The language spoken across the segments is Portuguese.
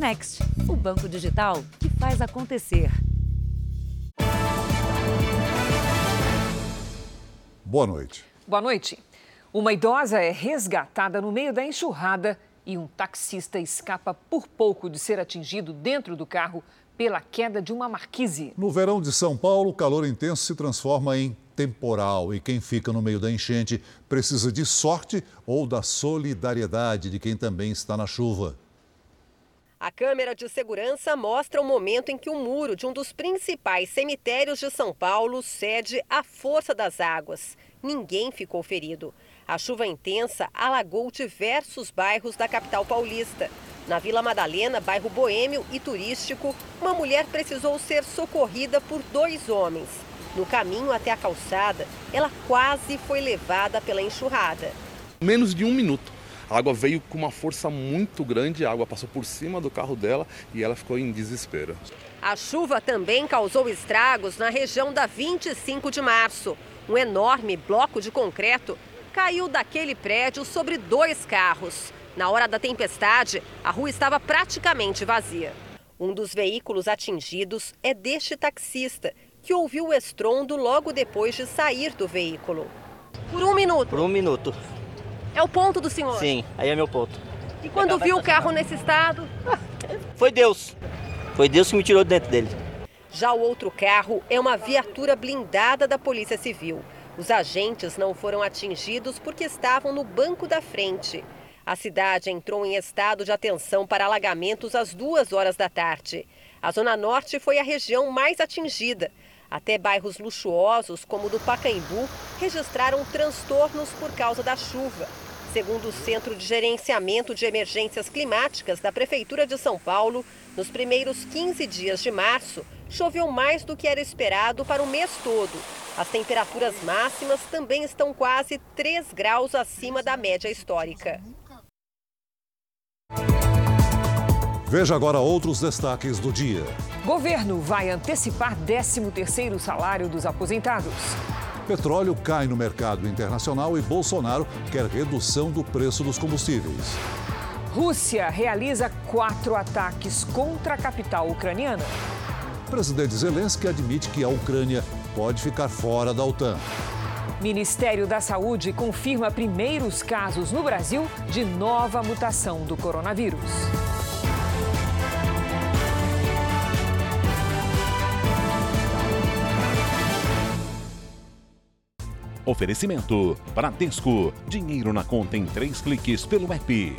Next, o banco digital que faz acontecer. Boa noite. Boa noite. Uma idosa é resgatada no meio da enxurrada e um taxista escapa por pouco de ser atingido dentro do carro pela queda de uma marquise. No verão de São Paulo, o calor intenso se transforma em temporal e quem fica no meio da enchente precisa de sorte ou da solidariedade de quem também está na chuva. A câmera de segurança mostra o momento em que o muro de um dos principais cemitérios de São Paulo cede à força das águas. Ninguém ficou ferido. A chuva intensa alagou diversos bairros da capital paulista. Na Vila Madalena, bairro boêmio e turístico, uma mulher precisou ser socorrida por dois homens. No caminho até a calçada, ela quase foi levada pela enxurrada. Menos de um minuto. A água veio com uma força muito grande, a água passou por cima do carro dela e ela ficou em desespero. A chuva também causou estragos na região da 25 de março. Um enorme bloco de concreto caiu daquele prédio sobre dois carros. Na hora da tempestade, a rua estava praticamente vazia. Um dos veículos atingidos é deste taxista, que ouviu o estrondo logo depois de sair do veículo. Por um minuto. Por um minuto. É o ponto do senhor? Sim, aí é meu ponto. E quando viu o carro nesse estado? Foi Deus. Foi Deus que me tirou dentro dele. Já o outro carro é uma viatura blindada da Polícia Civil. Os agentes não foram atingidos porque estavam no banco da frente. A cidade entrou em estado de atenção para alagamentos às duas horas da tarde. A Zona Norte foi a região mais atingida. Até bairros luxuosos, como o do Pacaembu, registraram transtornos por causa da chuva. Segundo o Centro de Gerenciamento de Emergências Climáticas da Prefeitura de São Paulo, nos primeiros 15 dias de março, choveu mais do que era esperado para o mês todo. As temperaturas máximas também estão quase 3 graus acima da média histórica. Veja agora outros destaques do dia. Governo vai antecipar 13º salário dos aposentados. Petróleo cai no mercado internacional e Bolsonaro quer redução do preço dos combustíveis. Rússia realiza quatro ataques contra a capital ucraniana. Presidente Zelensky admite que a Ucrânia pode ficar fora da OTAN. Ministério da Saúde confirma primeiros casos no Brasil de nova mutação do coronavírus. Oferecimento: Bradesco. Dinheiro na conta em três cliques pelo app.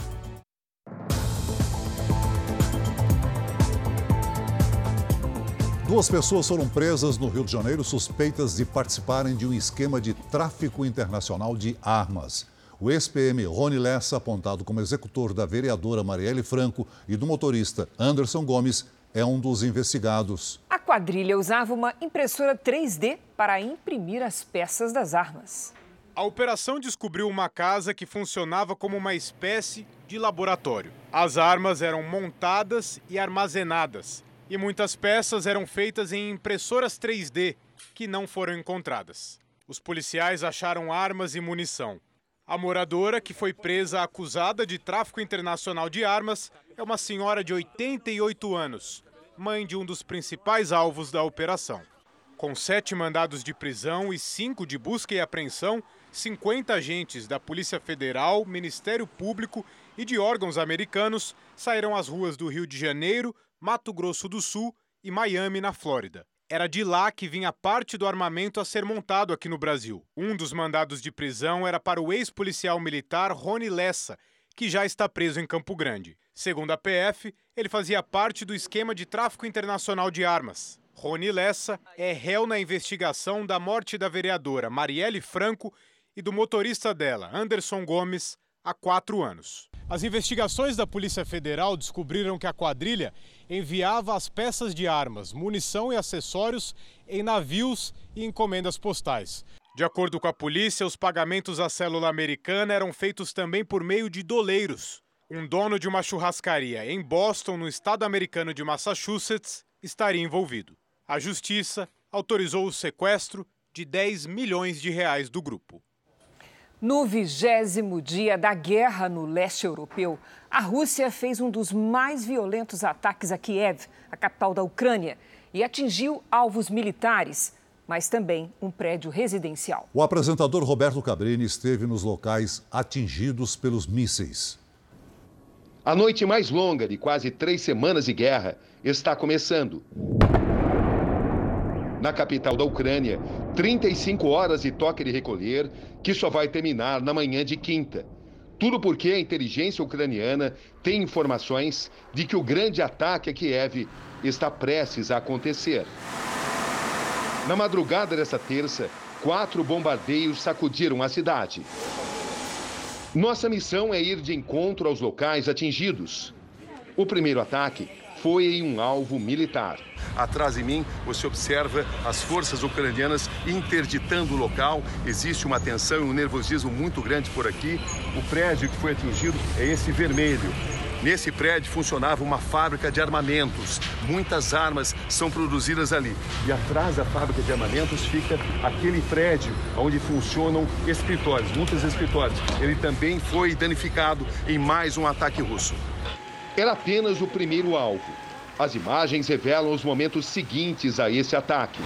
Duas pessoas foram presas no Rio de Janeiro suspeitas de participarem de um esquema de tráfico internacional de armas. O ex-PM Rony Lessa, apontado como executor da vereadora Marielle Franco e do motorista Anderson Gomes, é um dos investigados. Quadrilha usava uma impressora 3D para imprimir as peças das armas. A operação descobriu uma casa que funcionava como uma espécie de laboratório. As armas eram montadas e armazenadas, e muitas peças eram feitas em impressoras 3D que não foram encontradas. Os policiais acharam armas e munição. A moradora, que foi presa acusada de tráfico internacional de armas, é uma senhora de 88 anos, mãe de um dos principais alvos da operação. Com sete mandados de prisão e cinco de busca e apreensão, 50 agentes da Polícia Federal, Ministério Público e de órgãos americanos saíram às ruas do Rio de Janeiro, Mato Grosso do Sul e Miami, na Flórida. Era de lá que vinha parte do armamento a ser montado aqui no Brasil. Um dos mandados de prisão era para o ex-policial militar Rony Lessa, que já está preso em Campo Grande. Segundo a PF, ele fazia parte do esquema de tráfico internacional de armas. Rony Lessa é réu na investigação da morte da vereadora Marielle Franco e do motorista dela, Anderson Gomes, há quatro anos. As investigações da Polícia Federal descobriram que a quadrilha enviava as peças de armas, munição e acessórios em navios e encomendas postais. De acordo com a polícia, os pagamentos à célula americana eram feitos também por meio de doleiros. Um dono de uma churrascaria em Boston, no estado americano de Massachusetts, estaria envolvido. A justiça autorizou o sequestro de 10 milhões de reais do grupo. No vigésimo dia da guerra no leste europeu, a Rússia fez um dos mais violentos ataques a Kiev, a capital da Ucrânia, e atingiu alvos militares, mas também um prédio residencial. O apresentador Roberto Cabrini esteve nos locais atingidos pelos mísseis. A noite mais longa de quase três semanas de guerra está começando. Na capital da Ucrânia, 35 horas de toque de recolher, que só vai terminar na manhã de quinta. Tudo porque a inteligência ucraniana tem informações de que o grande ataque a Kiev está prestes a acontecer. Na madrugada desta terça, quatro bombardeios sacudiram a cidade. Nossa missão é ir de encontro aos locais atingidos. O primeiro ataque foi em um alvo militar. Atrás de mim, você observa as forças ucranianas interditando o local. Existe uma tensão e um nervosismo muito grande por aqui. O prédio que foi atingido é esse vermelho. Nesse prédio funcionava uma fábrica de armamentos. Muitas armas são produzidas ali. E atrás da fábrica de armamentos fica aquele prédio onde funcionam escritórios, muitos escritórios. Ele também foi danificado em mais um ataque russo era apenas o primeiro alvo. As imagens revelam os momentos seguintes a esse ataque.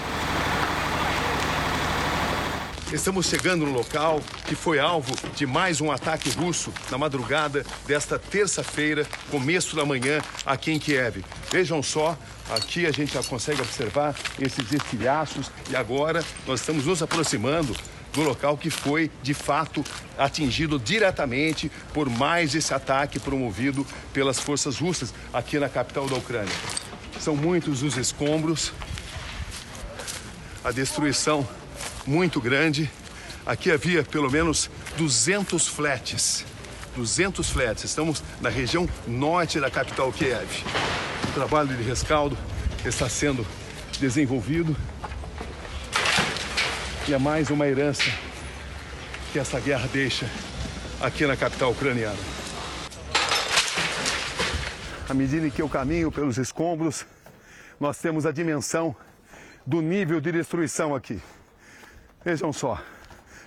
Estamos chegando no local que foi alvo de mais um ataque russo na madrugada desta terça-feira, começo da manhã, aqui em Kiev. Vejam só, aqui a gente já consegue observar esses estilhaços e agora nós estamos nos aproximando do local que foi, de fato, atingido diretamente por mais esse ataque promovido pelas forças russas aqui na capital da Ucrânia. São muitos os escombros, a destruição muito grande. Aqui havia pelo menos 200 flats. 200 flats. Estamos na região norte da capital Kiev. O trabalho de rescaldo está sendo desenvolvido e é mais uma herança que essa guerra deixa aqui na capital ucraniana. À medida que eu caminho pelos escombros, nós temos a dimensão do nível de destruição aqui. Vejam só,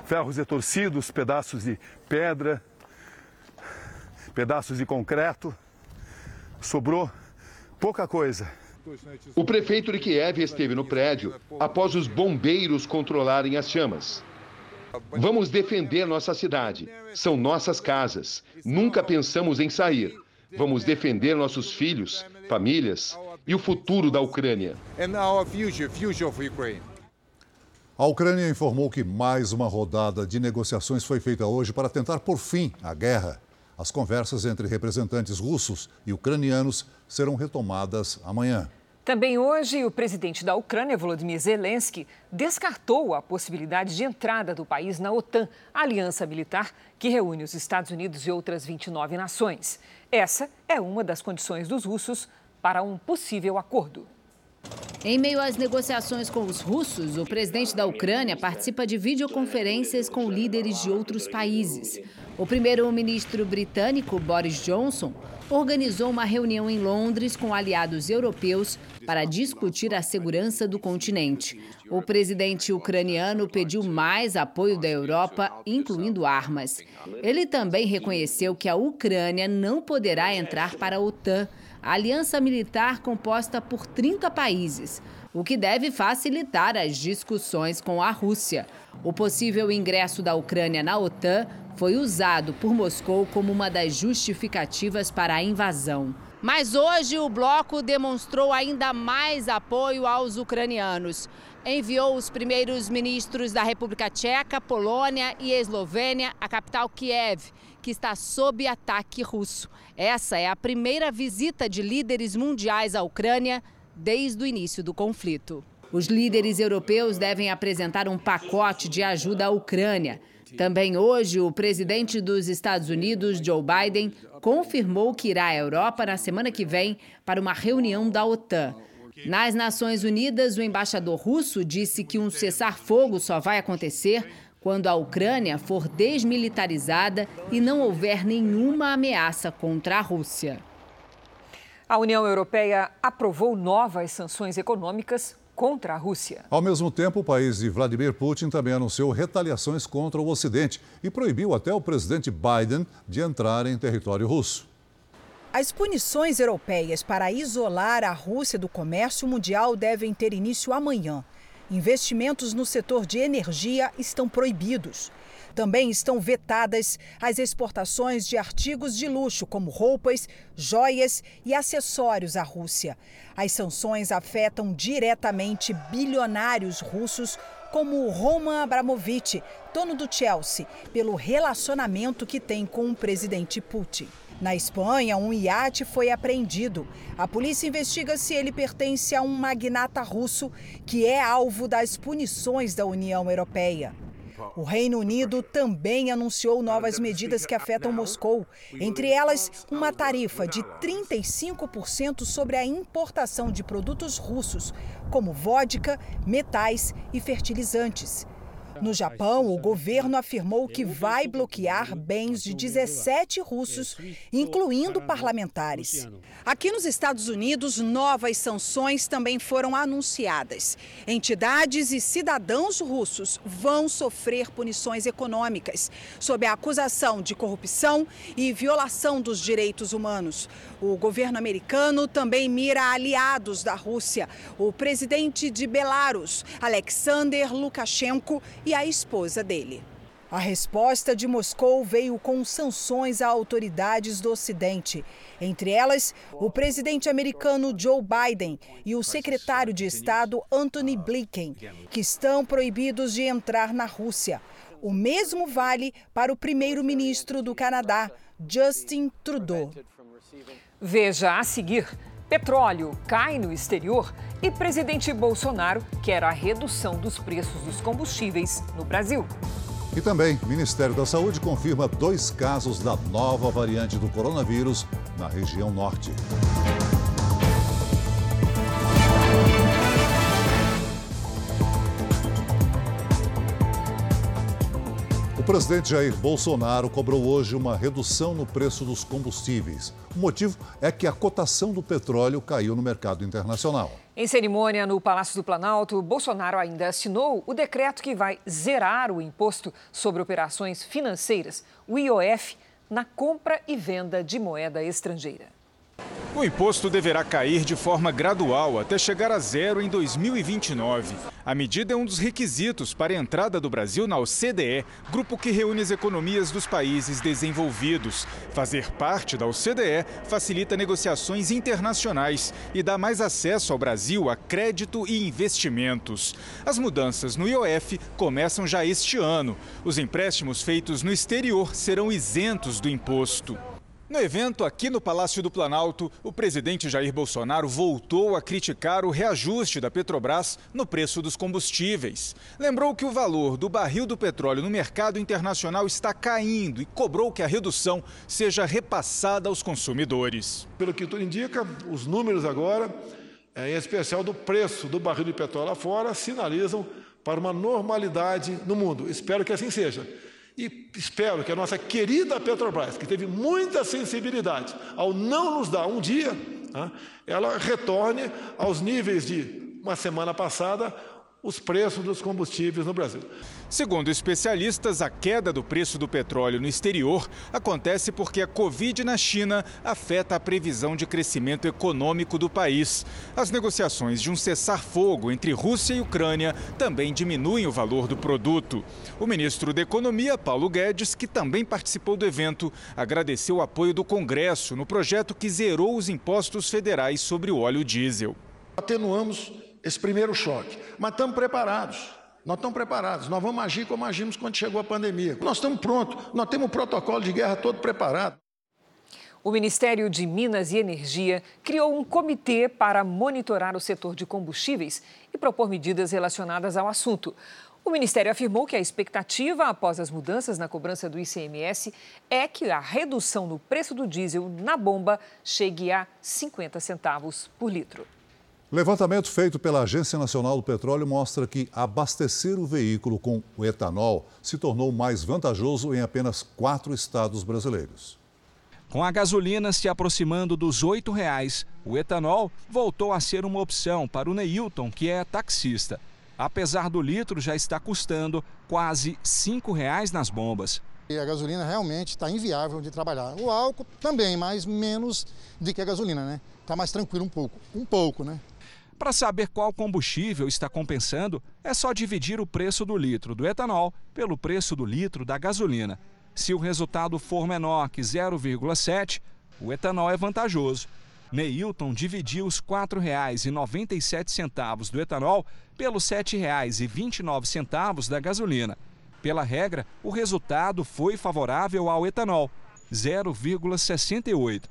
ferros retorcidos, pedaços de pedra, pedaços de concreto. Sobrou pouca coisa. O prefeito de Kiev esteve no prédio após os bombeiros controlarem as chamas. Vamos defender nossa cidade. São nossas casas. Nunca pensamos em sair. Vamos defender nossos filhos, famílias e o futuro da Ucrânia. A Ucrânia informou que mais uma rodada de negociações foi feita hoje para tentar pôr fim à guerra. As conversas entre representantes russos e ucranianos serão retomadas amanhã. Também hoje, o presidente da Ucrânia, Volodymyr Zelensky, descartou a possibilidade de entrada do país na OTAN, a aliança militar que reúne os Estados Unidos e outras 29 nações. Essa é uma das condições dos russos para um possível acordo. Em meio às negociações com os russos, o presidente da Ucrânia participa de videoconferências com líderes de outros países. O primeiro-ministro britânico Boris Johnson organizou uma reunião em Londres com aliados europeus para discutir a segurança do continente. O presidente ucraniano pediu mais apoio da Europa, incluindo armas. Ele também reconheceu que a Ucrânia não poderá entrar para a OTAN, a aliança militar composta por 30 países, o que deve facilitar as discussões com a Rússia. O possível ingresso da Ucrânia na OTAN foi usado por Moscou como uma das justificativas para a invasão. Mas hoje o bloco demonstrou ainda mais apoio aos ucranianos. Enviou os primeiros ministros da República Tcheca, Polônia e Eslovênia à capital Kiev, que está sob ataque russo. Essa é a primeira visita de líderes mundiais à Ucrânia desde o início do conflito. Os líderes europeus devem apresentar um pacote de ajuda à Ucrânia. Também hoje, o presidente dos Estados Unidos, Joe Biden, confirmou que irá à Europa na semana que vem para uma reunião da OTAN. Nas Nações Unidas, o embaixador russo disse que um cessar-fogo só vai acontecer quando a Ucrânia for desmilitarizada e não houver nenhuma ameaça contra a Rússia. A União Europeia aprovou novas sanções econômicas contra a Rússia. Ao mesmo tempo, o país de Vladimir Putin também anunciou retaliações contra o Ocidente e proibiu até o presidente Biden de entrar em território russo. As punições europeias para isolar a Rússia do comércio mundial devem ter início amanhã. Investimentos no setor de energia estão proibidos. Também estão vetadas as exportações de artigos de luxo, como roupas, joias e acessórios à Rússia. As sanções afetam diretamente bilionários russos, como Roman Abramovich, dono do Chelsea, pelo relacionamento que tem com o presidente Putin. Na Espanha, um iate foi apreendido. A polícia investiga se ele pertence a um magnata russo que é alvo das punições da União Europeia. O Reino Unido também anunciou novas medidas que afetam Moscou, entre elas uma tarifa de 35% sobre a importação de produtos russos, como vodka, metais e fertilizantes. No Japão, o governo afirmou que vai bloquear bens de 17 russos, incluindo parlamentares. Aqui nos Estados Unidos, novas sanções também foram anunciadas. Entidades e cidadãos russos vão sofrer punições econômicas sob a acusação de corrupção e violação dos direitos humanos. O governo americano também mira aliados da Rússia. O presidente de Belarus, Alexander Lukashenko, e a esposa dele. A resposta de Moscou veio com sanções a autoridades do Ocidente, entre elas o presidente americano Joe Biden e o secretário de Estado Antony Blinken, que estão proibidos de entrar na Rússia. O mesmo vale para o primeiro-ministro do Canadá, Justin Trudeau. Veja a seguir. Petróleo cai no exterior e presidente Bolsonaro quer a redução dos preços dos combustíveis no Brasil. E também, Ministério da Saúde confirma dois casos da nova variante do coronavírus na região norte. Presidente Jair Bolsonaro cobrou hoje uma redução no preço dos combustíveis. O motivo é que a cotação do petróleo caiu no mercado internacional. Em cerimônia no Palácio do Planalto, Bolsonaro ainda assinou o decreto que vai zerar o imposto sobre operações financeiras, o IOF, na compra e venda de moeda estrangeira. O imposto deverá cair de forma gradual até chegar a zero em 2029. A medida é um dos requisitos para a entrada do Brasil na OCDE, grupo que reúne as economias dos países desenvolvidos. Fazer parte da OCDE facilita negociações internacionais e dá mais acesso ao Brasil a crédito e investimentos. As mudanças no IOF começam já este ano. Os empréstimos feitos no exterior serão isentos do imposto. No evento aqui no Palácio do Planalto, o presidente Jair Bolsonaro voltou a criticar o reajuste da Petrobras no preço dos combustíveis. Lembrou que o valor do barril do petróleo no mercado internacional está caindo e cobrou que a redução seja repassada aos consumidores. Pelo que tudo indica, os números agora, em especial do preço do barril de petróleo lá fora, sinalizam para uma normalidade no mundo. Espero que assim seja. E espero que a nossa querida Petrobras, que teve muita sensibilidade ao não nos dar um dia, tá, ela retorne aos níveis de uma semana passada, os preços dos combustíveis no Brasil. Segundo especialistas, a queda do preço do petróleo no exterior acontece porque a Covid na China afeta a previsão de crescimento econômico do país. As negociações de um cessar-fogo entre Rússia e Ucrânia também diminuem o valor do produto. O ministro da Economia, Paulo Guedes, que também participou do evento, agradeceu o apoio do Congresso no projeto que zerou os impostos federais sobre o óleo diesel. Atenuamos esse primeiro choque. Mas estamos preparados. Nós estamos preparados. Nós vamos agir como agimos quando chegou a pandemia. Nós estamos prontos. Nós temos o protocolo de guerra todo preparado. O Ministério de Minas e Energia criou um comitê para monitorar o setor de combustíveis e propor medidas relacionadas ao assunto. O Ministério afirmou que a expectativa após as mudanças na cobrança do ICMS é que a redução no preço do diesel na bomba chegue a 50 centavos por litro. Levantamento feito pela Agência Nacional do Petróleo mostra que abastecer o veículo com o etanol se tornou mais vantajoso em apenas quatro estados brasileiros. Com a gasolina se aproximando dos R$ 8,00, o etanol voltou a ser uma opção para o Neilton, que é taxista. Apesar do litro já estar custando quase R$ 5,00 nas bombas. E a gasolina realmente está inviável de trabalhar. O álcool também, mas menos do que a gasolina, né? Está mais tranquilo um pouco. Um pouco, né? Para saber qual combustível está compensando, é só dividir o preço do litro do etanol pelo preço do litro da gasolina. Se o resultado for menor que 0,7, o etanol é vantajoso. Neilton dividiu os R$ 4,97 do etanol pelos R$ 7,29 da gasolina. Pela regra, o resultado foi favorável ao etanol, 0,68.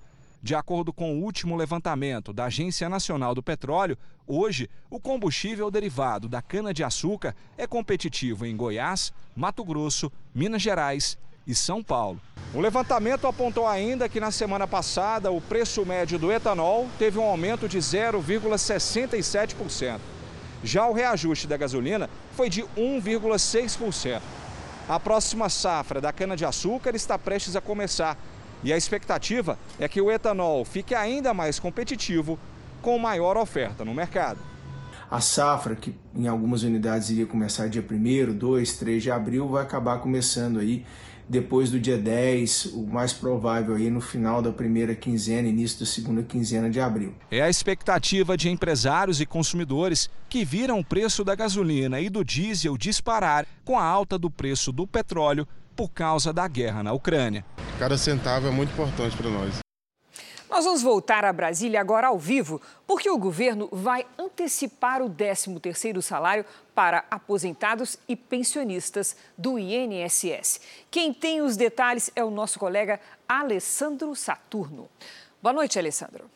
De acordo com o último levantamento da Agência Nacional do Petróleo, hoje o combustível derivado da cana-de-açúcar é competitivo em Goiás, Mato Grosso, Minas Gerais e São Paulo. O levantamento apontou ainda que na semana passada o preço médio do etanol teve um aumento de 0,67%. Já o reajuste da gasolina foi de 1,6%. A próxima safra da cana-de-açúcar está prestes a começar e a expectativa é que o etanol fique ainda mais competitivo com maior oferta no mercado. A safra, que em algumas unidades iria começar dia 1, 2, 3 de abril, vai acabar começando aí depois do dia 10, o mais provável aí no final da primeira quinzena, início da segunda quinzena de abril. É a expectativa de empresários e consumidores que viram o preço da gasolina e do diesel disparar com a alta do preço do petróleo por causa da guerra na Ucrânia. Cada centavo é muito importante para nós. Nós vamos voltar a Brasília agora ao vivo, porque o governo vai antecipar o 13º salário para aposentados e pensionistas do INSS. Quem tem os detalhes é o nosso colega Alessandro Saturno. Boa noite, Alessandro.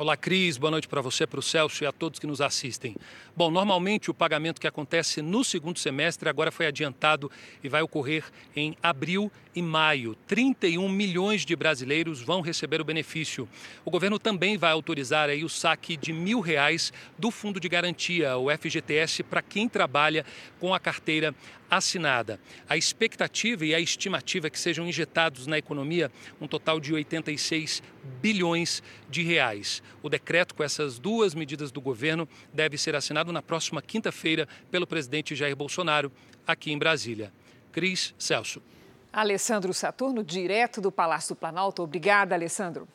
Olá, Cris. Boa noite para você, para o Celso e a todos que nos assistem. Bom, normalmente o pagamento que acontece no segundo semestre agora foi adiantado e vai ocorrer em abril e maio. 31 milhões de brasileiros vão receber o benefício. O governo também vai autorizar aí o saque de mil reais do Fundo de Garantia, o FGTS, para quem trabalha com a carteira assinada. A expectativa e a estimativa é que sejam injetados na economia um total de 86 bilhões de reais. O decreto com essas duas medidas do governo deve ser assinado na próxima quinta-feira pelo presidente Jair Bolsonaro, aqui em Brasília. Cris Celso. Alessandro Saturno, direto do Palácio do Planalto. Obrigada, Alessandro.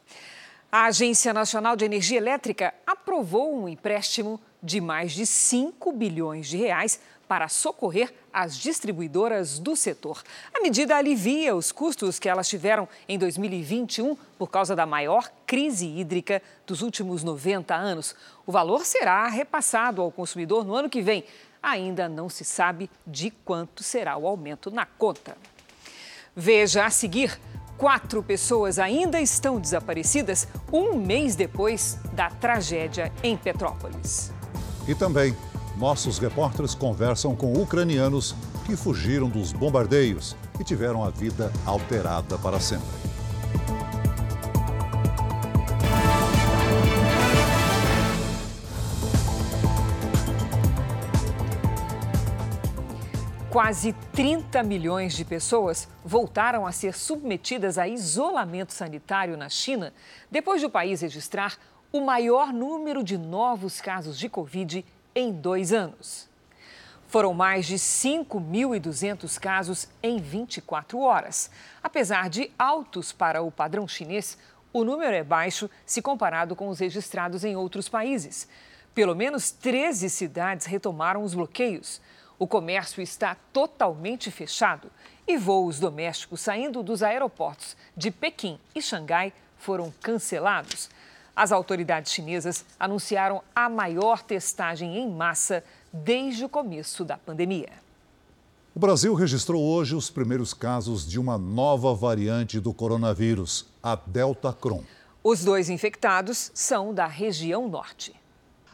A Agência Nacional de Energia Elétrica aprovou um empréstimo de mais de 5 bilhões de reais para socorrer as distribuidoras do setor. A medida alivia os custos que elas tiveram em 2021 por causa da maior crise hídrica dos últimos 90 anos. O valor será repassado ao consumidor no ano que vem. Ainda não se sabe de quanto será o aumento na conta. Veja a seguir. Quatro pessoas ainda estão desaparecidas um mês depois da tragédia em Petrópolis. E também nossos repórteres conversam com ucranianos que fugiram dos bombardeios e tiveram a vida alterada para sempre. Quase 30 milhões de pessoas voltaram a ser submetidas a isolamento sanitário na China depois do país registrar o maior número de novos casos de Covid em dois anos. Foram mais de 5.200 casos em 24 horas. Apesar de altos para o padrão chinês, o número é baixo se comparado com os registrados em outros países. Pelo menos 13 cidades retomaram os bloqueios. O comércio está totalmente fechado e voos domésticos saindo dos aeroportos de Pequim e Xangai foram cancelados. As autoridades chinesas anunciaram a maior testagem em massa desde o começo da pandemia. O Brasil registrou hoje os primeiros casos de uma nova variante do coronavírus, a Delta Cron. Os dois infectados são da região norte.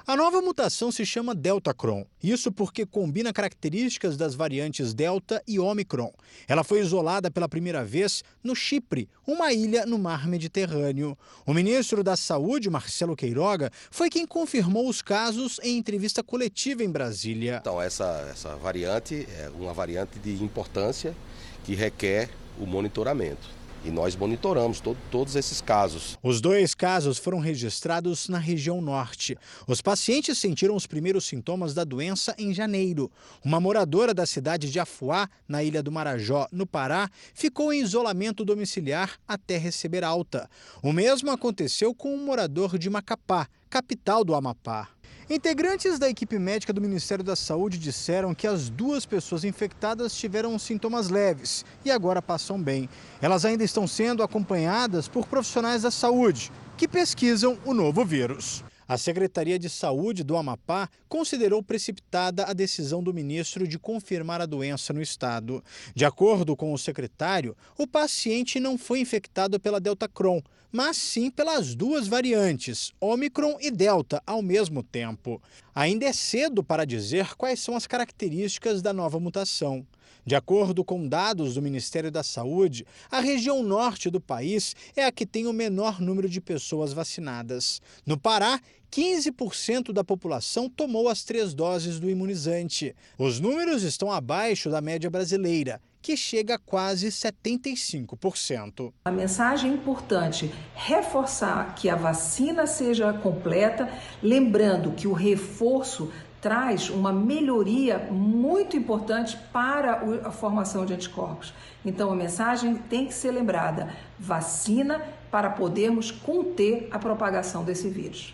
A nova mutação se chama Delta Cron. Isso porque combina características das variantes Delta e Omicron. Ela foi isolada pela primeira vez no Chipre, uma ilha no mar Mediterrâneo. O ministro da Saúde, Marcelo Queiroga, foi quem confirmou os casos em entrevista coletiva em Brasília. Então, essa, essa variante é uma variante de importância que requer o monitoramento. E nós monitoramos todo, todos esses casos. Os dois casos foram registrados na região norte. Os pacientes sentiram os primeiros sintomas da doença em janeiro. Uma moradora da cidade de Afuá, na ilha do Marajó, no Pará, ficou em isolamento domiciliar até receber alta. O mesmo aconteceu com um morador de Macapá, capital do Amapá. Integrantes da equipe médica do Ministério da Saúde disseram que as duas pessoas infectadas tiveram sintomas leves e agora passam bem. Elas ainda estão sendo acompanhadas por profissionais da saúde que pesquisam o novo vírus. A Secretaria de Saúde do Amapá considerou precipitada a decisão do ministro de confirmar a doença no estado. De acordo com o secretário, o paciente não foi infectado pela Delta Cron, mas sim pelas duas variantes, Omicron e Delta, ao mesmo tempo. Ainda é cedo para dizer quais são as características da nova mutação. De acordo com dados do Ministério da Saúde, a região norte do país é a que tem o menor número de pessoas vacinadas. No Pará, 15% da população tomou as três doses do imunizante. Os números estão abaixo da média brasileira, que chega a quase 75%. A mensagem é importante reforçar que a vacina seja completa, lembrando que o reforço traz uma melhoria muito importante para a formação de anticorpos. Então a mensagem tem que ser lembrada: vacina para podermos conter a propagação desse vírus.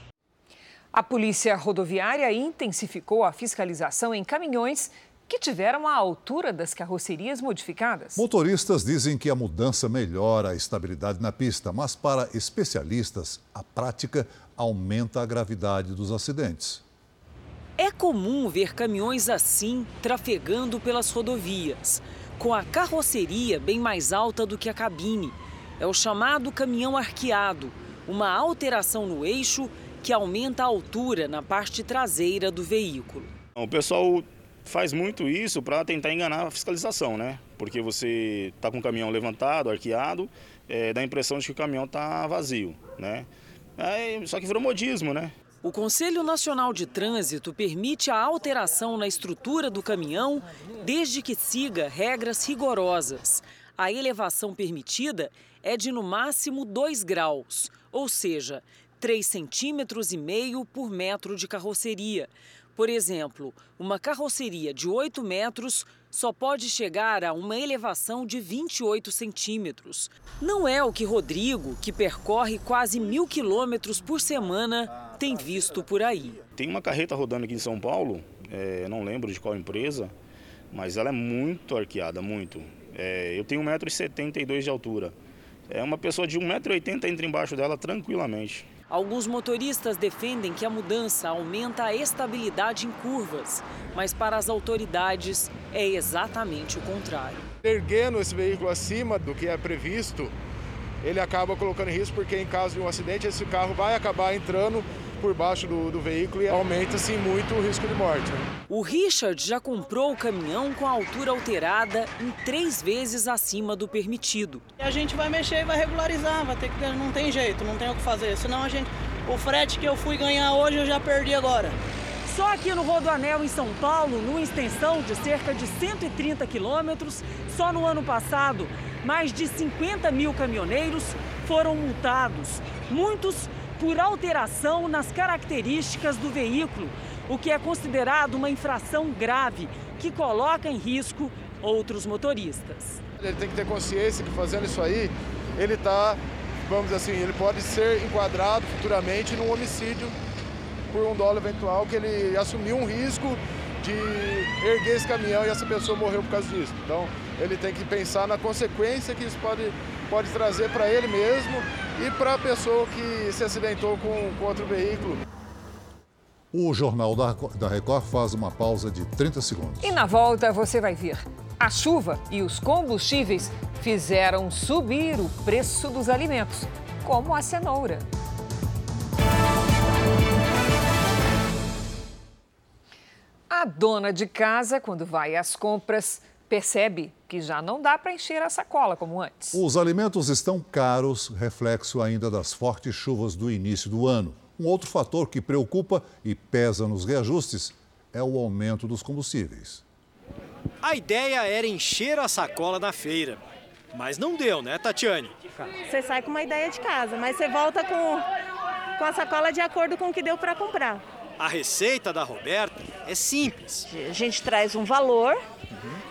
A Polícia Rodoviária intensificou a fiscalização em caminhões que tiveram a altura das carrocerias modificadas. Motoristas dizem que a mudança melhora a estabilidade na pista, mas para especialistas, a prática aumenta a gravidade dos acidentes. É comum ver caminhões assim trafegando pelas rodovias, com a carroceria bem mais alta do que a cabine. É o chamado caminhão arqueado, uma alteração no eixo que aumenta a altura na parte traseira do veículo. O pessoal faz muito isso para tentar enganar a fiscalização, né? Porque você está com o caminhão levantado, arqueado, é, dá a impressão de que o caminhão está vazio, né? É, só que virou modismo, né? O Conselho Nacional de Trânsito permite a alteração na estrutura do caminhão desde que siga regras rigorosas. A elevação permitida é de no máximo 2 graus, ou seja, 3,5 centímetros e meio por metro de carroceria. Por exemplo, uma carroceria de 8 metros só pode chegar a uma elevação de 28 centímetros. Não é o que Rodrigo, que percorre quase mil quilômetros por semana, tem visto por aí. Tem uma carreta rodando aqui em São Paulo, é, não lembro de qual empresa, mas ela é muito arqueada, muito. É, eu tenho 1,72m de altura. É uma pessoa de 1,80m entra embaixo dela tranquilamente. Alguns motoristas defendem que a mudança aumenta a estabilidade em curvas, mas para as autoridades é exatamente o contrário. Erguendo esse veículo acima do que é previsto, ele acaba colocando em risco porque em caso de um acidente esse carro vai acabar entrando por baixo do, do veículo e aumenta sim muito o risco de morte. Né? O Richard já comprou o caminhão com a altura alterada em três vezes acima do permitido. A gente vai mexer e vai regularizar, vai ter que não tem jeito, não tem o que fazer. Senão a gente, o frete que eu fui ganhar hoje eu já perdi agora. Só aqui no Rodoanel, em São Paulo, numa extensão de cerca de 130 quilômetros, só no ano passado, mais de 50 mil caminhoneiros foram multados. Muitos por alteração nas características do veículo, o que é considerado uma infração grave que coloca em risco outros motoristas. Ele tem que ter consciência que fazendo isso aí, ele está, vamos assim, ele pode ser enquadrado futuramente num homicídio por um dólar eventual que ele assumiu um risco de erguer esse caminhão e essa pessoa morreu por causa disso. Então, ele tem que pensar na consequência que isso pode, pode trazer para ele mesmo e para a pessoa que se acidentou com, com outro veículo. O Jornal da, da Record faz uma pausa de 30 segundos. E na volta você vai ver. A chuva e os combustíveis fizeram subir o preço dos alimentos, como a cenoura. A dona de casa, quando vai às compras, percebe que já não dá para encher a sacola como antes. Os alimentos estão caros, reflexo ainda das fortes chuvas do início do ano. Um outro fator que preocupa e pesa nos reajustes é o aumento dos combustíveis. A ideia era encher a sacola na feira. Mas não deu, né, Tatiane? Você sai com uma ideia de casa, mas você volta com, com a sacola de acordo com o que deu para comprar. A receita da Roberta é simples. A gente traz um valor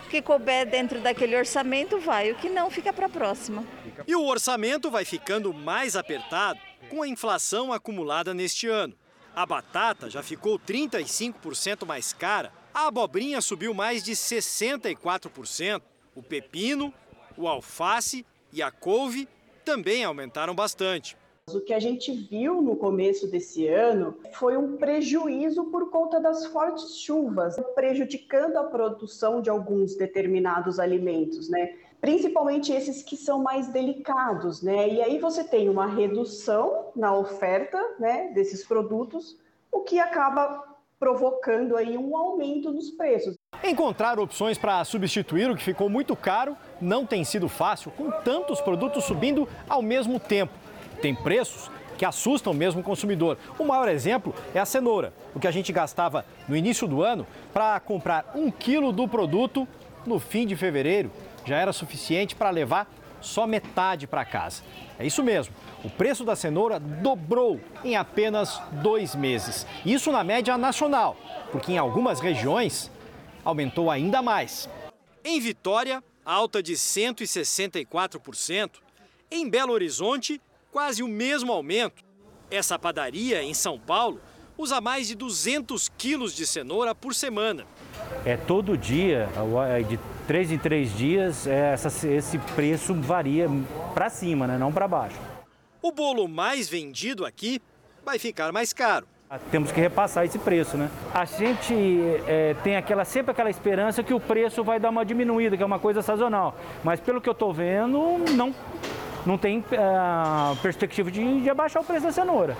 que couber dentro daquele orçamento, vai. O que não, fica para a próxima. E o orçamento vai ficando mais apertado com a inflação acumulada neste ano. A batata já ficou 35% mais cara, a abobrinha subiu mais de 64%, o pepino, o alface e a couve também aumentaram bastante. O que a gente viu no começo desse ano foi um prejuízo por conta das fortes chuvas, prejudicando a produção de alguns determinados alimentos, né? Principalmente esses que são mais delicados, né? E aí você tem uma redução na oferta, né, desses produtos, o que acaba provocando aí um aumento nos preços. Encontrar opções para substituir o que ficou muito caro não tem sido fácil, com tantos produtos subindo ao mesmo tempo. Tem preços que assustam mesmo o consumidor. O maior exemplo é a cenoura. O que a gente gastava no início do ano para comprar um quilo do produto no fim de fevereiro já era suficiente para levar só metade para casa. É isso mesmo. O preço da cenoura dobrou em apenas dois meses. Isso na média nacional, porque em algumas regiões aumentou ainda mais. Em Vitória, alta de 164%. Em Belo Horizonte, quase o mesmo aumento. Essa padaria, em São Paulo, usa mais de 200 quilos de cenoura por semana. É todo dia, de três em três dias, é, esse preço varia para cima, né? não para baixo. O bolo mais vendido aqui vai ficar mais caro. Temos que repassar esse preço, né? A gente é, tem aquela, sempre aquela esperança que o preço vai dar uma diminuída, que é uma coisa sazonal. Mas pelo que eu estou vendo, não, não tem uh, perspectiva de, de abaixar o preço da cenoura.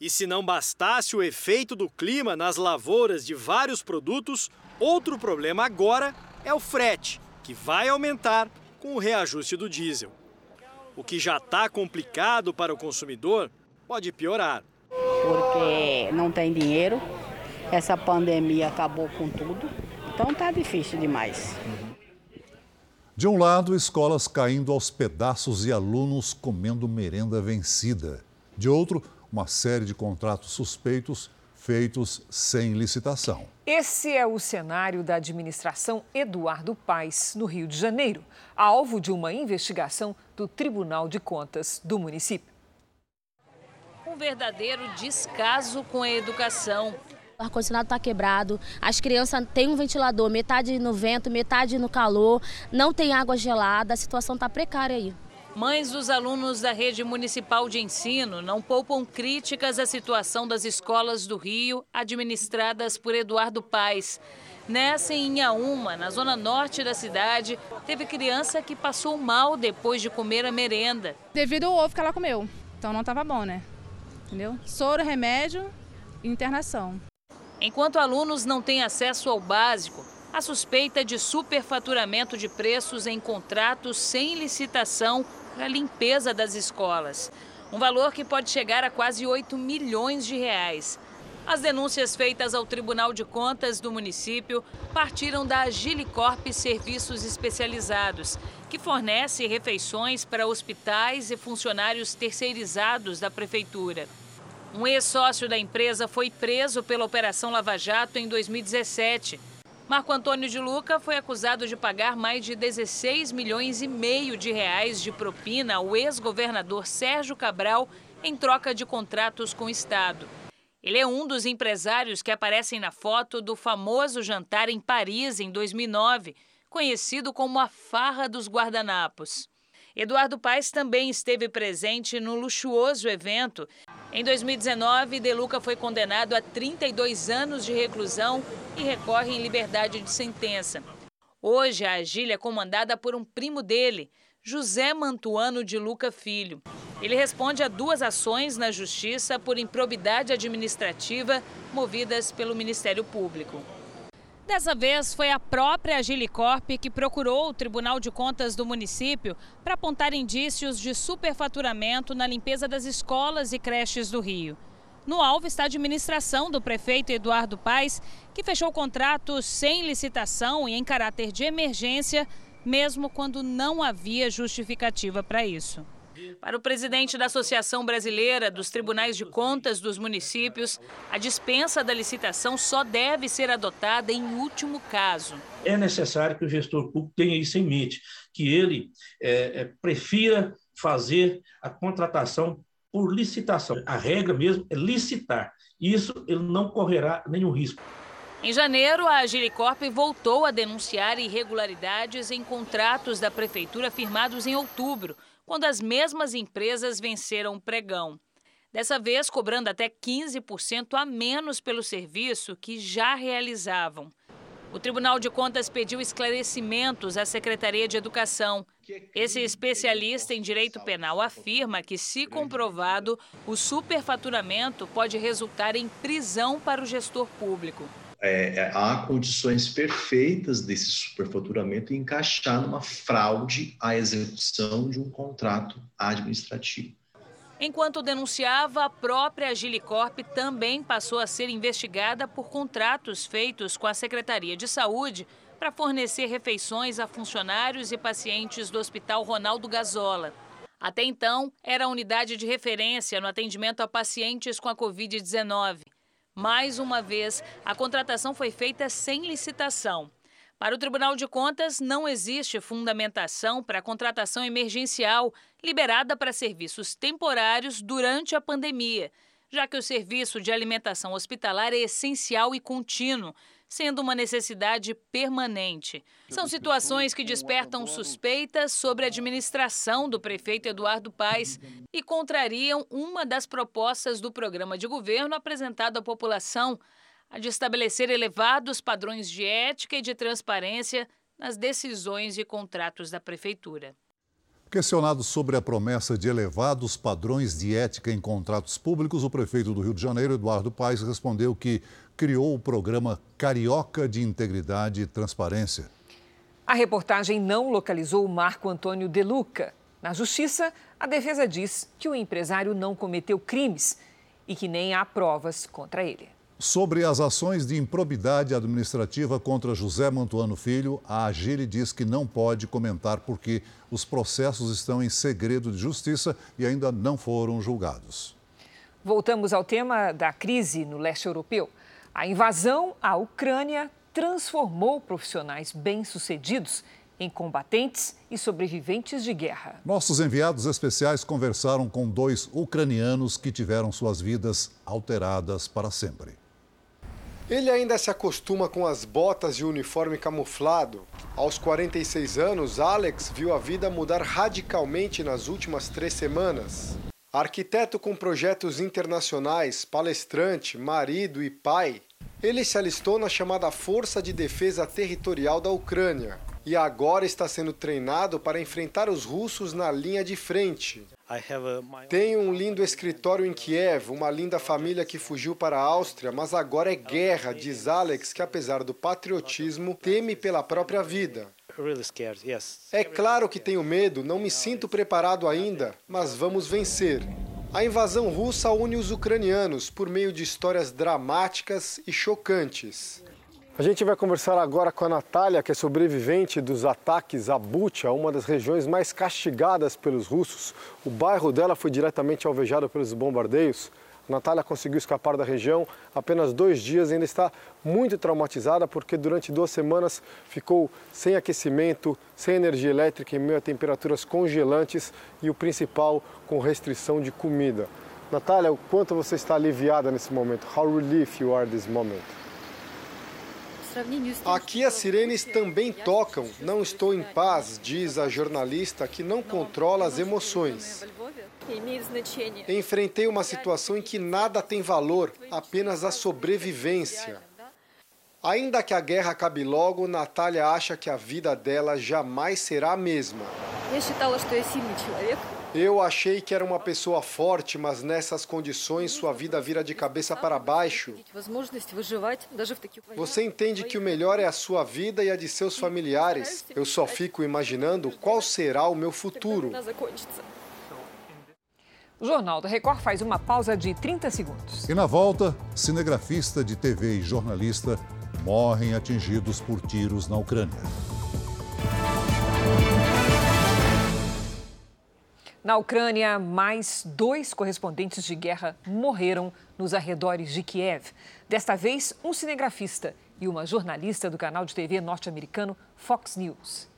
E se não bastasse o efeito do clima nas lavouras de vários produtos, outro problema agora é o frete, que vai aumentar com o reajuste do diesel. O que já está complicado para o consumidor pode piorar. Porque não tem dinheiro, essa pandemia acabou com tudo, então tá difícil demais. De um lado, escolas caindo aos pedaços e alunos comendo merenda vencida. De outro, uma série de contratos suspeitos feitos sem licitação. Esse é o cenário da administração Eduardo Paes, no Rio de Janeiro, alvo de uma investigação do Tribunal de Contas do município. Um verdadeiro descaso com a educação. O ar-condicionado está quebrado, as crianças têm um ventilador, metade no vento, metade no calor, não tem água gelada, a situação está precária aí. Mães dos alunos da rede municipal de ensino não poupam críticas à situação das escolas do Rio, administradas por Eduardo Paes. Nessa em Inhaúma, na zona norte da cidade, teve criança que passou mal depois de comer a merenda. Devido ao ovo que ela comeu. Então não estava bom, né? Entendeu? Soro, remédio e internação. Enquanto alunos não têm acesso ao básico, a suspeita de superfaturamento de preços em contratos sem licitação para limpeza das escolas. Um valor que pode chegar a quase 8 milhões de reais. As denúncias feitas ao Tribunal de Contas do município partiram da Agilicorp Serviços Especializados, que fornece refeições para hospitais e funcionários terceirizados da prefeitura. Um ex-sócio da empresa foi preso pela Operação Lava Jato em 2017 Marco Antônio de Luca foi acusado de pagar mais de 16 milhões e meio de reais de propina ao ex-governador Sérgio Cabral em troca de contratos com o Estado. Ele é um dos empresários que aparecem na foto do famoso jantar em Paris em 2009, conhecido como a Farra dos Guardanapos. Eduardo Paes também esteve presente no luxuoso evento em 2019, De Luca foi condenado a 32 anos de reclusão e recorre em liberdade de sentença. Hoje, a agília é comandada por um primo dele, José Mantuano de Luca Filho. Ele responde a duas ações na Justiça por improbidade administrativa movidas pelo Ministério Público. Dessa vez, foi a própria Agilicorp que procurou o Tribunal de Contas do município para apontar indícios de superfaturamento na limpeza das escolas e creches do Rio. No alvo está a administração do prefeito Eduardo Paes, que fechou contratos sem licitação e em caráter de emergência mesmo quando não havia justificativa para isso. Para o presidente da Associação Brasileira dos Tribunais de Contas dos Municípios, a dispensa da licitação só deve ser adotada em último caso. É necessário que o gestor público tenha isso em mente, que ele é, é, prefira fazer a contratação por licitação. A regra mesmo é licitar. Isso ele não correrá nenhum risco. Em janeiro, a Agilicorp voltou a denunciar irregularidades em contratos da prefeitura firmados em outubro, quando as mesmas empresas venceram o pregão. Dessa vez, cobrando até 15% a menos pelo serviço que já realizavam. O Tribunal de Contas pediu esclarecimentos à Secretaria de Educação. Esse especialista em direito penal afirma que, se comprovado, o superfaturamento pode resultar em prisão para o gestor público. É, é há condições perfeitas desse superfaturamento encaixar numa fraude à execução de um contrato administrativo. Enquanto denunciava, a própria Gilicorp também passou a ser investigada por contratos feitos com a Secretaria de Saúde para fornecer refeições a funcionários e pacientes do Hospital Ronaldo Gazola. Até então, era a unidade de referência no atendimento a pacientes com a Covid-19. Mais uma vez, a contratação foi feita sem licitação. Para o Tribunal de Contas, não existe fundamentação para a contratação emergencial liberada para serviços temporários durante a pandemia, já que o serviço de alimentação hospitalar é essencial e contínuo, sendo uma necessidade permanente. São situações que despertam suspeitas sobre a administração do prefeito Eduardo Paes e contrariam uma das propostas do programa de governo apresentado à população a de estabelecer elevados padrões de ética e de transparência nas decisões e contratos da Prefeitura. Questionado sobre a promessa de elevados padrões de ética em contratos públicos, o prefeito do Rio de Janeiro, Eduardo Paes, respondeu que criou o programa Carioca de Integridade e Transparência. A reportagem não localizou o Marco Antônio De Luca. Na justiça, a defesa diz que o empresário não cometeu crimes e que nem há provas contra ele. Sobre as ações de improbidade administrativa contra José Mantuano Filho, a Agile diz que não pode comentar porque os processos estão em segredo de justiça e ainda não foram julgados. Voltamos ao tema da crise no leste europeu. A invasão à Ucrânia transformou profissionais bem-sucedidos em combatentes e sobreviventes de guerra. Nossos enviados especiais conversaram com dois ucranianos que tiveram suas vidas alteradas para sempre. Ele ainda se acostuma com as botas e o uniforme camuflado. Aos 46 anos, Alex viu a vida mudar radicalmente nas últimas três semanas. Arquiteto com projetos internacionais, palestrante, marido e pai, ele se alistou na chamada Força de Defesa Territorial da Ucrânia e agora está sendo treinado para enfrentar os russos na linha de frente. Tenho um lindo escritório em Kiev, uma linda família que fugiu para a Áustria, mas agora é guerra, diz Alex, que apesar do patriotismo, teme pela própria vida. É claro que tenho medo, não me sinto preparado ainda, mas vamos vencer. A invasão russa une os ucranianos por meio de histórias dramáticas e chocantes. A gente vai conversar agora com a Natália, que é sobrevivente dos ataques a Bucha, uma das regiões mais castigadas pelos russos. O bairro dela foi diretamente alvejado pelos bombardeios. A Natália conseguiu escapar da região apenas dois dias e ainda está muito traumatizada porque durante duas semanas ficou sem aquecimento, sem energia elétrica, em meio a temperaturas congelantes e o principal, com restrição de comida. Natália, o quanto você está aliviada nesse momento? How relief you are this moment? Aqui as sirenes também tocam. Não estou em paz, diz a jornalista que não controla as emoções. Enfrentei uma situação em que nada tem valor, apenas a sobrevivência. Ainda que a guerra acabe logo, Natália acha que a vida dela jamais será a mesma. Eu achei que era uma pessoa forte, mas nessas condições sua vida vira de cabeça para baixo. Você entende que o melhor é a sua vida e a de seus familiares. Eu só fico imaginando qual será o meu futuro. O Jornal da Record faz uma pausa de 30 segundos. E na volta, cinegrafista de TV e jornalista morrem atingidos por tiros na Ucrânia. Na Ucrânia, mais dois correspondentes de guerra morreram nos arredores de Kiev. Desta vez, um cinegrafista e uma jornalista do canal de TV norte-americano Fox News.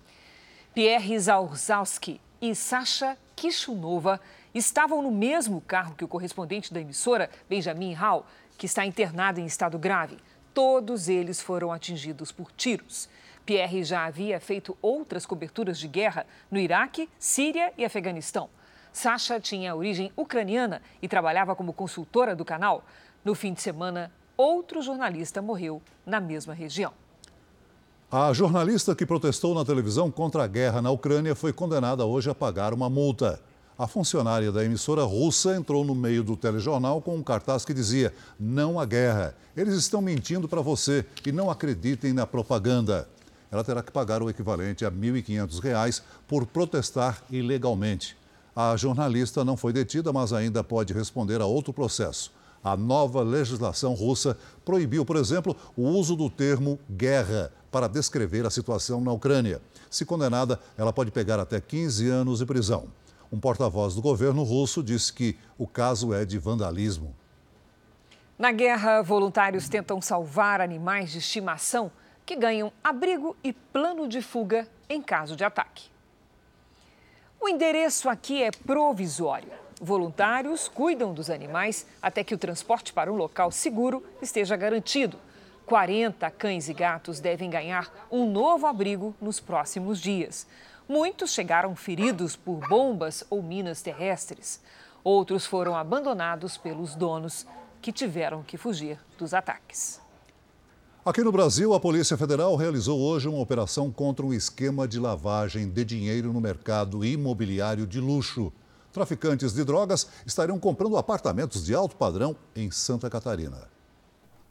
Pierre Zaurzalski e Sasha Kishunova estavam no mesmo carro que o correspondente da emissora, Benjamin Hall, que está internado em estado grave. Todos eles foram atingidos por tiros. Pierre já havia feito outras coberturas de guerra no Iraque, Síria e Afeganistão. Sasha tinha origem ucraniana e trabalhava como consultora do canal. No fim de semana, outro jornalista morreu na mesma região. A jornalista que protestou na televisão contra a guerra na Ucrânia foi condenada hoje a pagar uma multa. A funcionária da emissora russa entrou no meio do telejornal com um cartaz que dizia: Não há guerra. Eles estão mentindo para você e não acreditem na propaganda. Ela terá que pagar o equivalente a R$ 1.500 por protestar ilegalmente. A jornalista não foi detida, mas ainda pode responder a outro processo. A nova legislação russa proibiu, por exemplo, o uso do termo guerra para descrever a situação na Ucrânia. Se condenada, ela pode pegar até 15 anos de prisão. Um porta-voz do governo russo disse que o caso é de vandalismo. Na guerra, voluntários tentam salvar animais de estimação que ganham abrigo e plano de fuga em caso de ataque. O endereço aqui é provisório. Voluntários cuidam dos animais até que o transporte para um local seguro esteja garantido. 40 cães e gatos devem ganhar um novo abrigo nos próximos dias. Muitos chegaram feridos por bombas ou minas terrestres. Outros foram abandonados pelos donos, que tiveram que fugir dos ataques. Aqui no Brasil, a Polícia Federal realizou hoje uma operação contra um esquema de lavagem de dinheiro no mercado imobiliário de luxo. Traficantes de drogas estariam comprando apartamentos de alto padrão em Santa Catarina.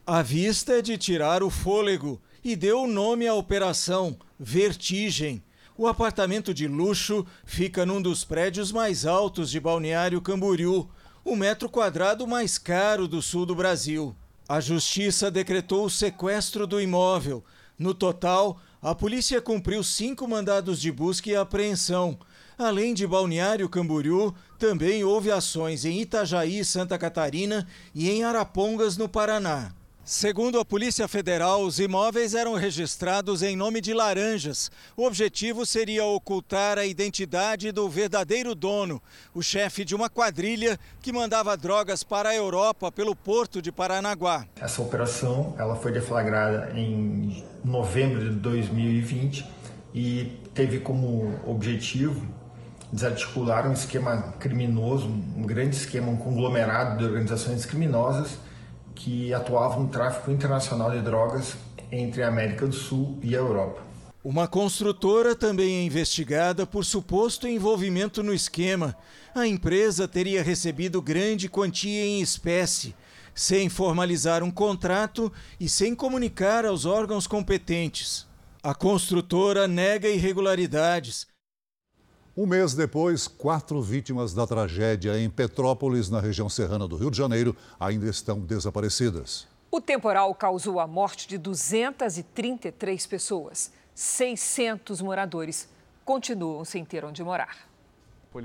A vista é de tirar o fôlego e deu o nome à operação Vertigem. O apartamento de luxo fica num dos prédios mais altos de Balneário Camboriú, o metro quadrado mais caro do sul do Brasil. A justiça decretou o sequestro do imóvel. No total, a polícia cumpriu cinco mandados de busca e apreensão. Além de Balneário Camboriú, também houve ações em Itajaí, Santa Catarina e em Arapongas, no Paraná. Segundo a Polícia Federal, os imóveis eram registrados em nome de laranjas. O objetivo seria ocultar a identidade do verdadeiro dono, o chefe de uma quadrilha que mandava drogas para a Europa pelo porto de Paranaguá. Essa operação ela foi deflagrada em novembro de 2020 e teve como objetivo desarticular um esquema criminoso, um grande esquema, um conglomerado de organizações criminosas que atuavam no tráfico internacional de drogas entre a América do Sul e a Europa. Uma construtora também é investigada por suposto envolvimento no esquema. A empresa teria recebido grande quantia em espécie, sem formalizar um contrato e sem comunicar aos órgãos competentes. A construtora nega irregularidades um mês depois, quatro vítimas da tragédia em Petrópolis, na região serrana do Rio de Janeiro, ainda estão desaparecidas. O temporal causou a morte de 233 pessoas. 600 moradores continuam sem ter onde morar.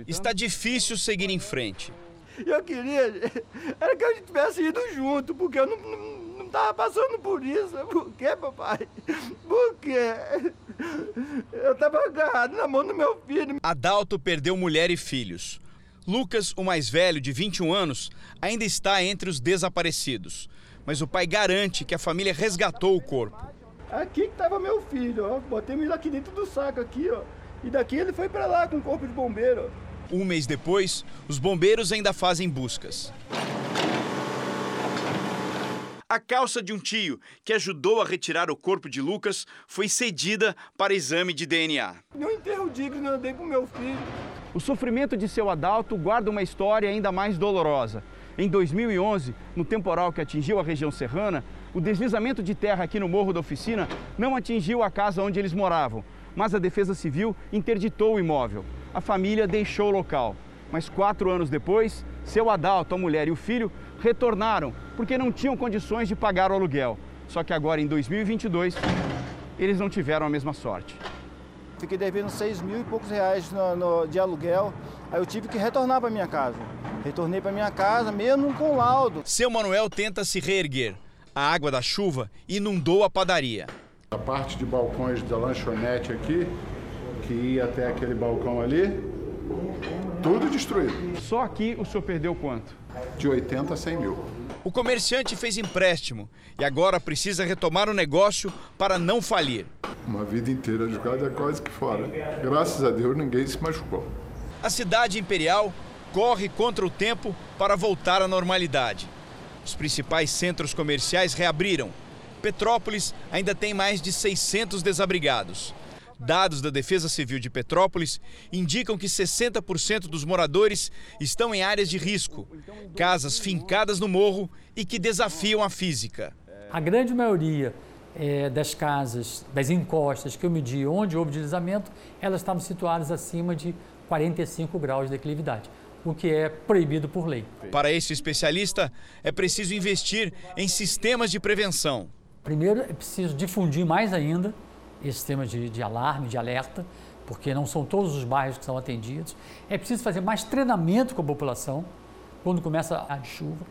Está difícil seguir em frente. Eu queria era que a gente tivesse ido junto, porque eu não, não, não tava passando por isso. Por quê, papai? Por quê? Eu tava agarrado na mão do meu filho. Adalto perdeu mulher e filhos. Lucas, o mais velho, de 21 anos, ainda está entre os desaparecidos. Mas o pai garante que a família resgatou o corpo. Aqui que tava meu filho, ó. Botei ele aqui dentro do saco aqui, ó. E daqui ele foi para lá com o corpo de bombeiro. Um mês depois, os bombeiros ainda fazem buscas. A calça de um tio que ajudou a retirar o corpo de Lucas foi cedida para exame de DNA. Não enterro digno eu dei pro meu filho. O sofrimento de seu Adalto guarda uma história ainda mais dolorosa. Em 2011, no temporal que atingiu a região serrana, o deslizamento de terra aqui no Morro da Oficina não atingiu a casa onde eles moravam, mas a Defesa Civil interditou o imóvel. A família deixou o local. Mas quatro anos depois, seu Adalto, a mulher e o filho retornaram porque não tinham condições de pagar o aluguel. Só que agora, em 2022, eles não tiveram a mesma sorte. Fiquei devendo 6 mil e poucos reais no, no, de aluguel. Aí eu tive que retornar para minha casa. Retornei para minha casa, mesmo com laudo. Seu Manuel tenta se reerguer. A água da chuva inundou a padaria. A parte de balcões da lanchonete aqui, que ia até aquele balcão ali, tudo destruído. Só aqui o senhor perdeu quanto? De 80 a 100 mil. O comerciante fez empréstimo e agora precisa retomar o negócio para não falir. Uma vida inteira de casa é quase que fora. Graças a Deus ninguém se machucou. A cidade imperial corre contra o tempo para voltar à normalidade. Os principais centros comerciais reabriram. Petrópolis ainda tem mais de 600 desabrigados. Dados da Defesa Civil de Petrópolis indicam que 60% dos moradores estão em áreas de risco, casas fincadas no morro e que desafiam a física. A grande maioria é, das casas, das encostas que eu medi onde houve deslizamento, elas estavam situadas acima de 45 graus de declividade, o que é proibido por lei. Para esse especialista, é preciso investir em sistemas de prevenção. Primeiro, é preciso difundir mais ainda esse sistema de, de alarme, de alerta, porque não são todos os bairros que são atendidos. É preciso fazer mais treinamento com a população quando começa a chuva.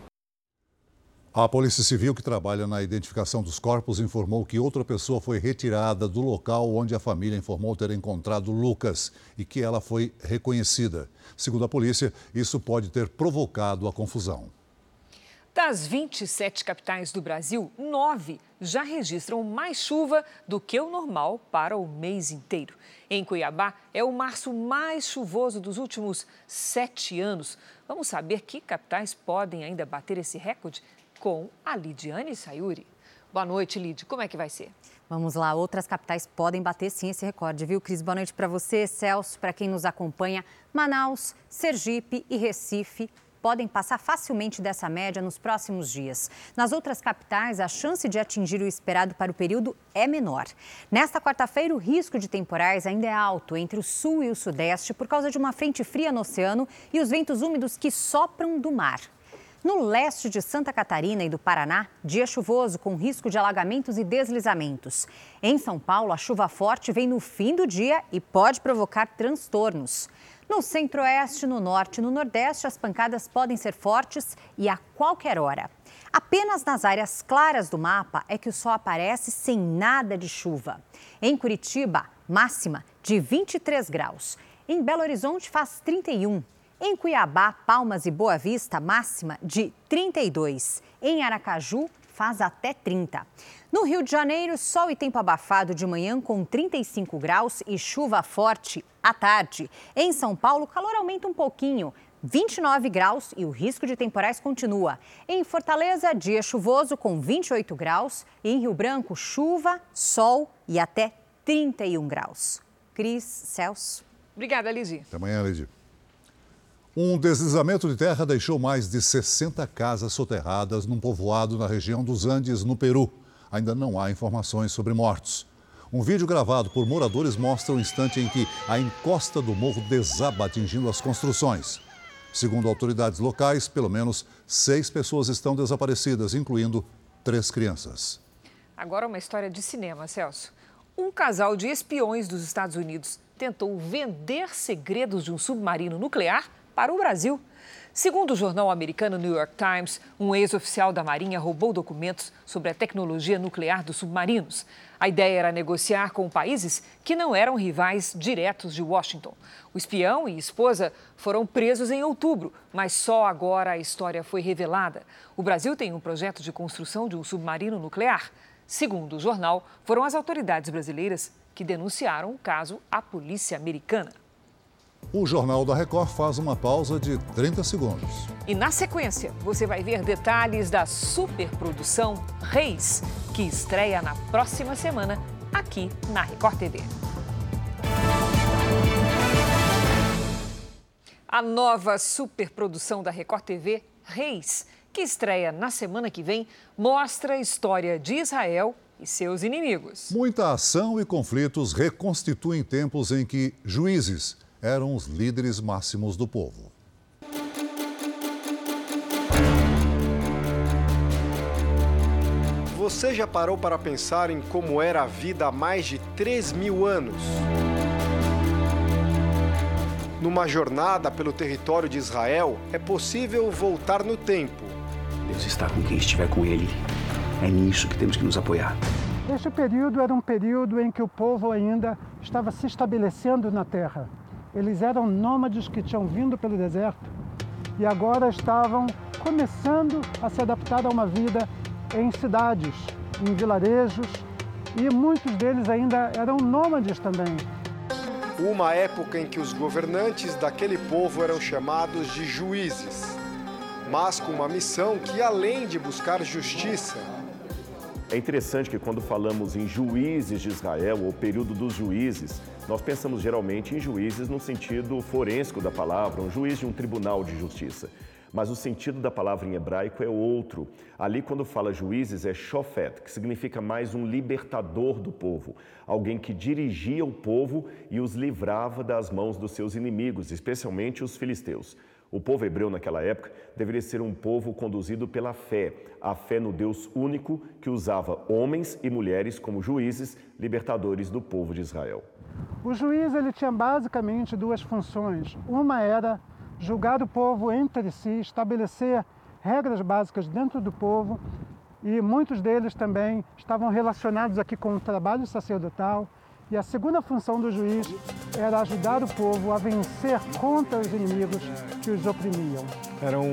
A Polícia Civil, que trabalha na identificação dos corpos, informou que outra pessoa foi retirada do local onde a família informou ter encontrado Lucas e que ela foi reconhecida. Segundo a polícia, isso pode ter provocado a confusão. Das 27 capitais do Brasil, nove já registram mais chuva do que o normal para o mês inteiro. Em Cuiabá, é o março mais chuvoso dos últimos sete anos. Vamos saber que capitais podem ainda bater esse recorde? Com a Lidiane Sayuri. Boa noite, Lid. Como é que vai ser? Vamos lá, outras capitais podem bater sim esse recorde, viu, Cris? Boa noite para você, Celso, para quem nos acompanha. Manaus, Sergipe e Recife podem passar facilmente dessa média nos próximos dias. Nas outras capitais, a chance de atingir o esperado para o período é menor. Nesta quarta-feira, o risco de temporais ainda é alto entre o sul e o sudeste por causa de uma frente fria no oceano e os ventos úmidos que sopram do mar. No leste de Santa Catarina e do Paraná, dia chuvoso com risco de alagamentos e deslizamentos. Em São Paulo, a chuva forte vem no fim do dia e pode provocar transtornos. No centro-oeste, no norte e no nordeste, as pancadas podem ser fortes e a qualquer hora. Apenas nas áreas claras do mapa é que o sol aparece sem nada de chuva. Em Curitiba, máxima de 23 graus. Em Belo Horizonte, faz 31. Em Cuiabá, Palmas e Boa Vista, máxima de 32. Em Aracaju, faz até 30. No Rio de Janeiro, sol e tempo abafado de manhã com 35 graus e chuva forte à tarde. Em São Paulo, calor aumenta um pouquinho. 29 graus e o risco de temporais continua. Em Fortaleza, dia chuvoso com 28 graus. E em Rio Branco, chuva, sol e até 31 graus. Cris, Celso. Obrigada, Lidy. Até amanhã, Lidy. Um deslizamento de terra deixou mais de 60 casas soterradas num povoado na região dos Andes, no Peru. Ainda não há informações sobre mortos. Um vídeo gravado por moradores mostra o instante em que a encosta do morro desaba, atingindo as construções. Segundo autoridades locais, pelo menos seis pessoas estão desaparecidas, incluindo três crianças. Agora uma história de cinema, Celso. Um casal de espiões dos Estados Unidos tentou vender segredos de um submarino nuclear para o Brasil. Segundo o jornal americano New York Times, um ex-oficial da Marinha roubou documentos sobre a tecnologia nuclear dos submarinos. A ideia era negociar com países que não eram rivais diretos de Washington. O espião e esposa foram presos em outubro, mas só agora a história foi revelada. O Brasil tem um projeto de construção de um submarino nuclear. Segundo o jornal, foram as autoridades brasileiras que denunciaram o caso à polícia americana. O Jornal da Record faz uma pausa de 30 segundos. E na sequência, você vai ver detalhes da superprodução Reis, que estreia na próxima semana aqui na Record TV. A nova superprodução da Record TV, Reis, que estreia na semana que vem, mostra a história de Israel e seus inimigos. Muita ação e conflitos reconstituem tempos em que juízes eram os líderes máximos do povo. Você já parou para pensar em como era a vida há mais de 3 mil anos? Numa jornada pelo território de Israel, é possível voltar no tempo. Deus está com quem estiver com ele. É nisso que temos que nos apoiar. Este período era um período em que o povo ainda estava se estabelecendo na terra. Eles eram nômades que tinham vindo pelo deserto e agora estavam começando a se adaptar a uma vida em cidades, em vilarejos, e muitos deles ainda eram nômades também. Uma época em que os governantes daquele povo eram chamados de juízes, mas com uma missão que, além de buscar justiça, é interessante que quando falamos em juízes de Israel, ou período dos juízes, nós pensamos geralmente em juízes no sentido forensco da palavra, um juiz de um tribunal de justiça. Mas o sentido da palavra em hebraico é outro. Ali, quando fala juízes, é shofet, que significa mais um libertador do povo, alguém que dirigia o povo e os livrava das mãos dos seus inimigos, especialmente os filisteus. O povo hebreu naquela época deveria ser um povo conduzido pela fé, a fé no Deus único que usava homens e mulheres como juízes, libertadores do povo de Israel. O juiz ele tinha basicamente duas funções. Uma era julgar o povo entre si, estabelecer regras básicas dentro do povo, e muitos deles também estavam relacionados aqui com o trabalho sacerdotal, e a segunda função do juiz era ajudar o povo a vencer contra os inimigos que os oprimiam. Eram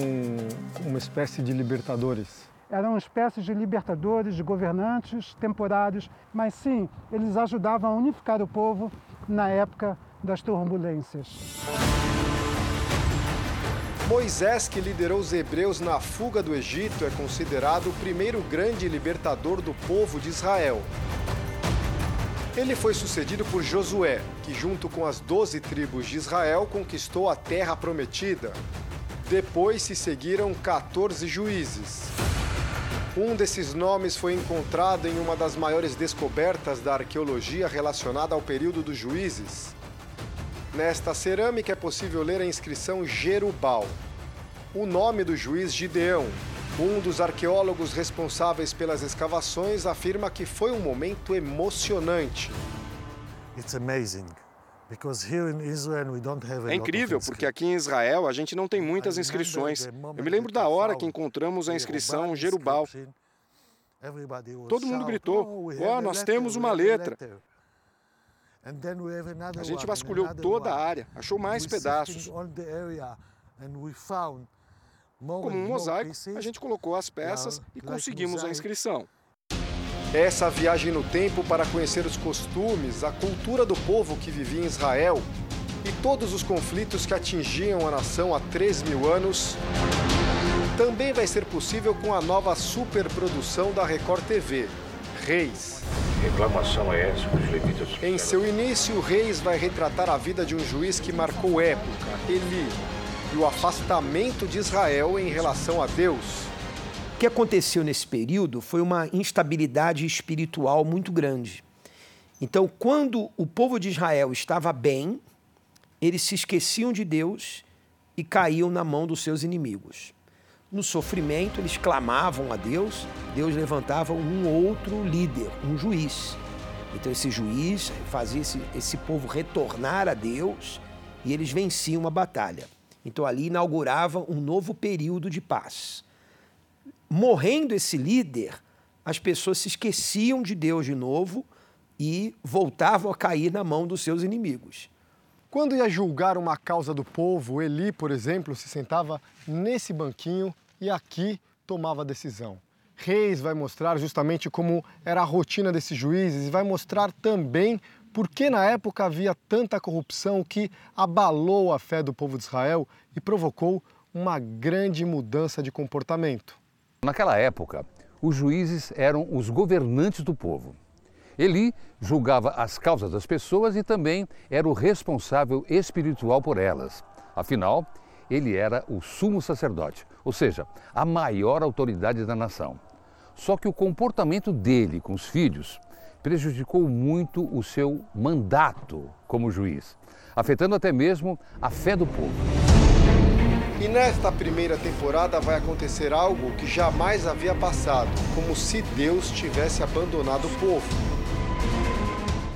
uma espécie de libertadores. Eram uma espécie de libertadores, de governantes temporários, mas sim, eles ajudavam a unificar o povo na época das turbulências. Moisés, que liderou os hebreus na fuga do Egito, é considerado o primeiro grande libertador do povo de Israel. Ele foi sucedido por Josué, que, junto com as doze tribos de Israel, conquistou a terra prometida. Depois se seguiram 14 juízes. Um desses nomes foi encontrado em uma das maiores descobertas da arqueologia relacionada ao período dos juízes. Nesta cerâmica é possível ler a inscrição Jerubal, o nome do juiz Gideão, um dos arqueólogos responsáveis pelas escavações afirma que foi um momento emocionante. É incrível, porque aqui em Israel a gente não tem muitas inscrições. Eu me lembro da hora que encontramos a inscrição Jerubal. Todo mundo gritou: Ó, oh, nós temos uma letra. A gente vasculhou toda a área, achou mais pedaços. Como um mosaico, a gente colocou as peças e conseguimos a inscrição. Essa viagem no tempo para conhecer os costumes, a cultura do povo que vivia em Israel e todos os conflitos que atingiam a nação há 3 mil anos também vai ser possível com a nova superprodução da Record TV, Reis. Reclamação é essa os levitas. Em seu início, Reis vai retratar a vida de um juiz que marcou época, Eli, e o afastamento de Israel em relação a Deus. O que aconteceu nesse período foi uma instabilidade espiritual muito grande. Então, quando o povo de Israel estava bem, eles se esqueciam de Deus e caíam na mão dos seus inimigos. No sofrimento, eles clamavam a Deus, Deus levantava um outro líder, um juiz. Então, esse juiz fazia esse, esse povo retornar a Deus e eles venciam a batalha. Então ali inaugurava um novo período de paz. Morrendo esse líder, as pessoas se esqueciam de Deus de novo e voltavam a cair na mão dos seus inimigos. Quando ia julgar uma causa do povo, Eli, por exemplo, se sentava nesse banquinho e aqui tomava a decisão. Reis vai mostrar justamente como era a rotina desses juízes e vai mostrar também por que na época havia tanta corrupção que abalou a fé do povo de Israel e provocou uma grande mudança de comportamento. Naquela época, os juízes eram os governantes do povo. Eli julgava as causas das pessoas e também era o responsável espiritual por elas. Afinal, ele era o sumo sacerdote, ou seja, a maior autoridade da nação. Só que o comportamento dele com os filhos prejudicou muito o seu mandato como juiz, afetando até mesmo a fé do povo. E nesta primeira temporada vai acontecer algo que jamais havia passado, como se Deus tivesse abandonado o povo.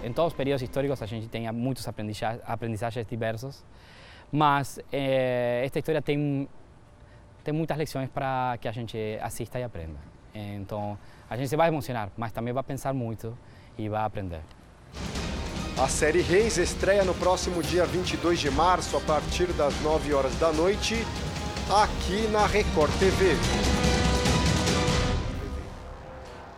Em todos os períodos históricos a gente tem muitos aprendizagens diversos, Mas é, esta história tem, tem muitas lições para que a gente assista e aprenda. Então, a gente vai emocionar, mas também vai pensar muito e vai aprender. A série Reis estreia no próximo dia 22 de março, a partir das 9 horas da noite, aqui na Record TV.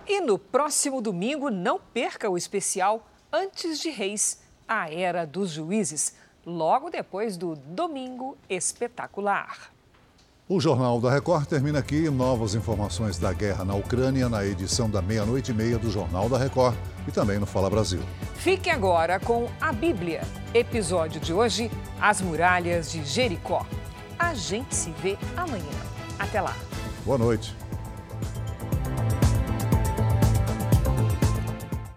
E no próximo domingo, não perca o especial Antes de Reis, a Era dos Juízes, logo depois do Domingo Espetacular. O Jornal da Record termina aqui. Novas informações da guerra na Ucrânia na edição da meia-noite e meia do Jornal da Record e também no Fala Brasil. Fique agora com a Bíblia. Episódio de hoje: As Muralhas de Jericó. A gente se vê amanhã. Até lá. Boa noite.